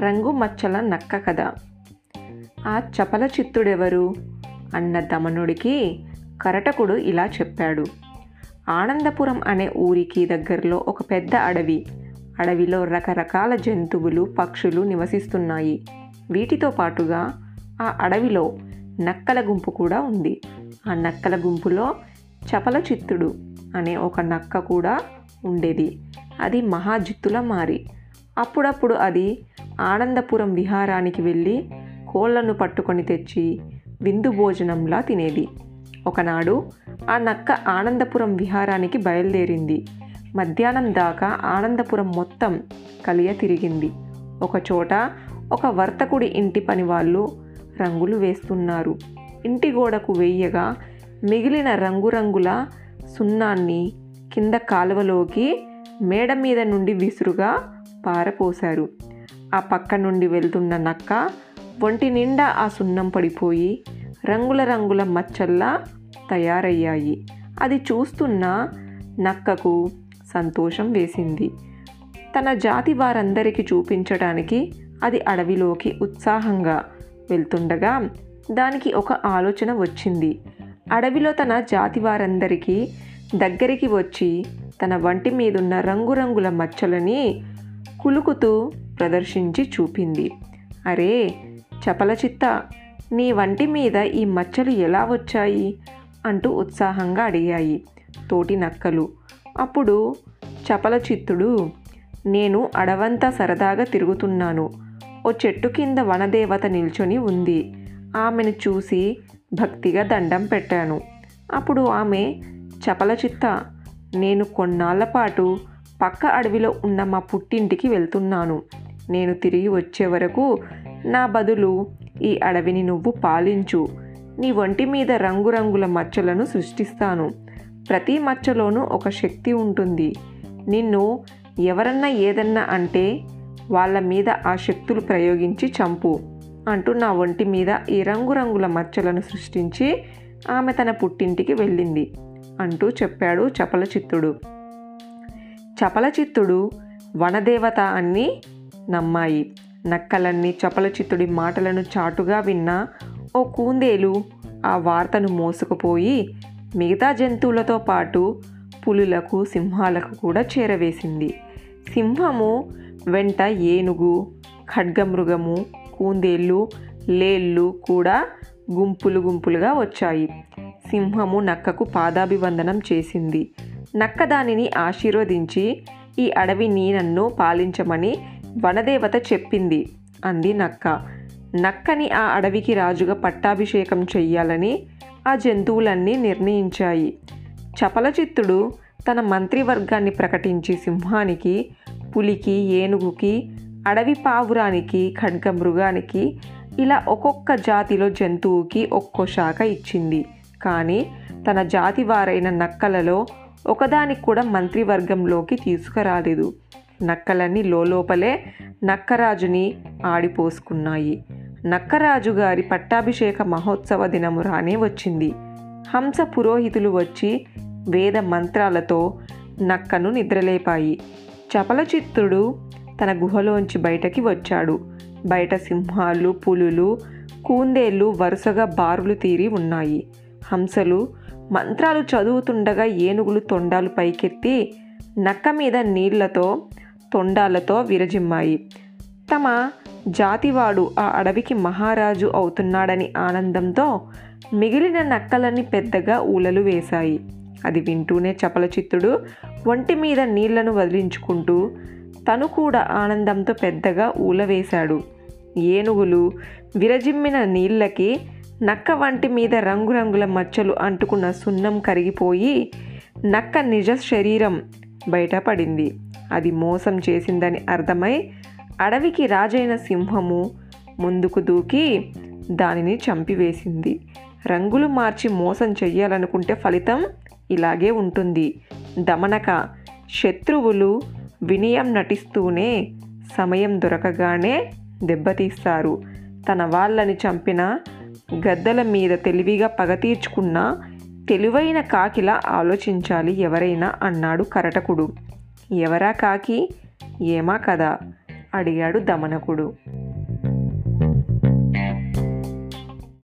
రంగు మచ్చల నక్క కథ. ఆ చపల చిత్తుడెవరు? అన్న దమనుడికి కరటకుడు ఇలా చెప్పాడు. ఆనందపురం అనే ఊరికి దగ్గరలో ఒక పెద్ద అడవి. అడవిలో రకరకాల జంతువులు పక్షులు నివసిస్తున్నాయి. వీటితో పాటుగా ఆ అడవిలో నక్కల గుంపు కూడా ఉంది. ఆ నక్కల గుంపులో చపల చిత్తుడు అనే ఒక నక్క కూడా ఉండేది. అది మహాజిత్తుల మారి. అప్పుడప్పుడు అది ఆనందపురం విహారానికి వెళ్ళి కోళ్ళను పట్టుకొని తెచ్చి విందు భోజనంలా తినేది. ఒకనాడు ఆ నక్క ఆనందపురం విహారానికి బయలుదేరింది. మధ్యాహ్నం దాకా ఆనందపురం మొత్తం కలియ తిరిగింది. ఒకచోట ఒక వర్తకుడి ఇంటి పని వాళ్ళు రంగులు వేస్తున్నారు. ఇంటి గోడకు వెయ్యగా మిగిలిన రంగురంగుల సున్నాన్ని కింద కాలువలోకి మేడ మీద నుండి విసురుగా పారపోశారు. ఆ పక్క నుండి వెళ్తున్న నక్క ఒంటి నిండా ఆ సున్నం పడిపోయి రంగుల రంగుల మచ్చల్లా తయారయ్యాయి. అది చూస్తున్న నక్కకు సంతోషం వేసింది. తన జాతి వారందరికీ చూపించడానికి అది అడవిలోకి ఉత్సాహంగా వెళ్తుండగా దానికి ఒక ఆలోచన వచ్చింది. అడవిలో తన జాతి వారందరికీ దగ్గరికి వచ్చి తన వంటి మీదున్న రంగురంగుల మచ్చలని కులుకుతూ ప్రదర్శించి చూపింది. అరే చపల చిత్త నీ వంటి మీద ఈ మచ్చలు ఎలా వచ్చాయి? అంటూ ఉత్సాహంగా అడిగాయి తోటి నక్కలు. అప్పుడు చపల చిత్తుడు నేను అడవంతా సరదాగా తిరుగుతున్నాను. ఓ చెట్టు కింద వనదేవత నిల్చొని ఉంది. ఆమెను చూసి భక్తిగా దండం పెట్టాను. అప్పుడు ఆమె చపలచిత్త నేను కొన్నాళ్ళ పాటు పక్క అడవిలో ఉన్న మా పుట్టింటికి వెళ్తున్నాను. నేను తిరిగి వచ్చే వరకు నా బదులు ఈ అడవిని నువ్వు పాలించు. నీ ఒంటి మీద రంగురంగుల మచ్చలను సృష్టిస్తాను. ప్రతి మచ్చలోనూ ఒక శక్తి ఉంటుంది. నిన్ను ఎవరన్నా ఏదన్నా అంటే వాళ్ళ మీద ఆ శక్తులు ప్రయోగించి చంపు అంటూ నా ఒంటి మీద ఈ రంగురంగుల మచ్చలను సృష్టించి ఆమె తన పుట్టింటికి వెళ్ళింది అంటూ చెప్పాడు చపలచిత్తుడు. చపలచిత్తుడు వనదేవత అన్నీ నమ్మాయి. నక్కలన్నీ చపలచిత్తుడి మాటలను చాటుగా విన్న ఓ కూందేలు ఆ వార్తను మోసుకుపోయి మిగతా జంతువులతో పాటు పులులకు సింహాలకు కూడా చేరవేసింది. సింహము వెంట ఏనుగు ఖడ్గమృగము కూందేళ్ళు లేళ్ళు కూడా గుంపులు గుంపులుగా వచ్చాయి. సింహము నక్కకు పాదాభివందనం చేసింది. నక్క దానిని ఆశీర్వదించి ఈ అడవిని నన్ను పాలించమని వనదేవత చెప్పింది. అంది నక్క. నక్కని ఆ అడవికి రాజుగా పట్టాభిషేకం చెయ్యాలని ఆ జంతువులన్నీ నిర్ణయించాయి. చపలచిత్తుడు తన మంత్రివర్గాన్ని ప్రకటించి సింహానికి పులికి ఏనుగుకి అడవి పావురానికి ఖడ్గమృగానికి ఇలా ఒక్కొక్క జాతిలో జంతువుకి ఒక్కో శాఖ ఇచ్చింది. కానీ తన జాతి వారైన నక్కలలో ఒకదానికి కూడా మంత్రివర్గంలోకి తీసుకురాలేదు. నక్కలన్నీ లోపలే నక్కరాజుని ఆడిపోసుకున్నాయి. నక్కరాజు గారి పట్టాభిషేక మహోత్సవ దినము రానే వచ్చింది. హంస పురోహితులు వచ్చి వేద మంత్రాలతో నక్కను నిద్రలేపాయి. చపలచిత్రుడు తన గుహలోంచి బయటకి వచ్చాడు. బయట సింహాలు పులులు కూందేళ్ళు వరుసగా బారులు తీరి ఉన్నాయి. హంసలు మంత్రాలు చదువుతుండగా ఏనుగులు తొండాలు పైకెత్తి నక్క మీద నీళ్ళతో తొండాలతో విరజిమ్మాయి. తమ జాతివాడు ఆ అడవికి మహారాజు అవుతున్నాడని ఆనందంతో మిగిలిన నక్కలని పెద్దగా ఊలలు వేశాయి. అది వింటూనే చపలచిత్తుడు ఒంటి మీద నీళ్ళను వదిలించుకుంటూ తను కూడా ఆనందంతో పెద్దగా ఊల వేశాడు. ఏనుగులు విరజిమ్మిన నీళ్ళకి నక్క వంటి మీద రంగురంగుల మచ్చలు అంటుకున్న సున్నం కరిగిపోయి నక్క నిజ శరీరం బయటపడింది. అది మోసం చేసిందని అర్థమై అడవికి రాజైన సింహము ముందుకు దూకి దానిని చంపివేసింది. రంగులు మార్చి మోసం చెయ్యాలనుకుంటే ఫలితం ఇలాగే ఉంటుంది. దమనక శత్రువులు వినయం నటిస్తూనే సమయం దొరకగానే దెబ్బతీస్తారు. తన వాళ్ళని చంపిన గద్దల మీద తెలివిగా పగ తీర్చుకున్న తెలివైన కాకిలా ఆలోచించాలి ఎవరైనా అన్నాడు కరటకుడు. ఎవరా కాకి? ఏమా కదా? అడిగాడు దమనకుడు.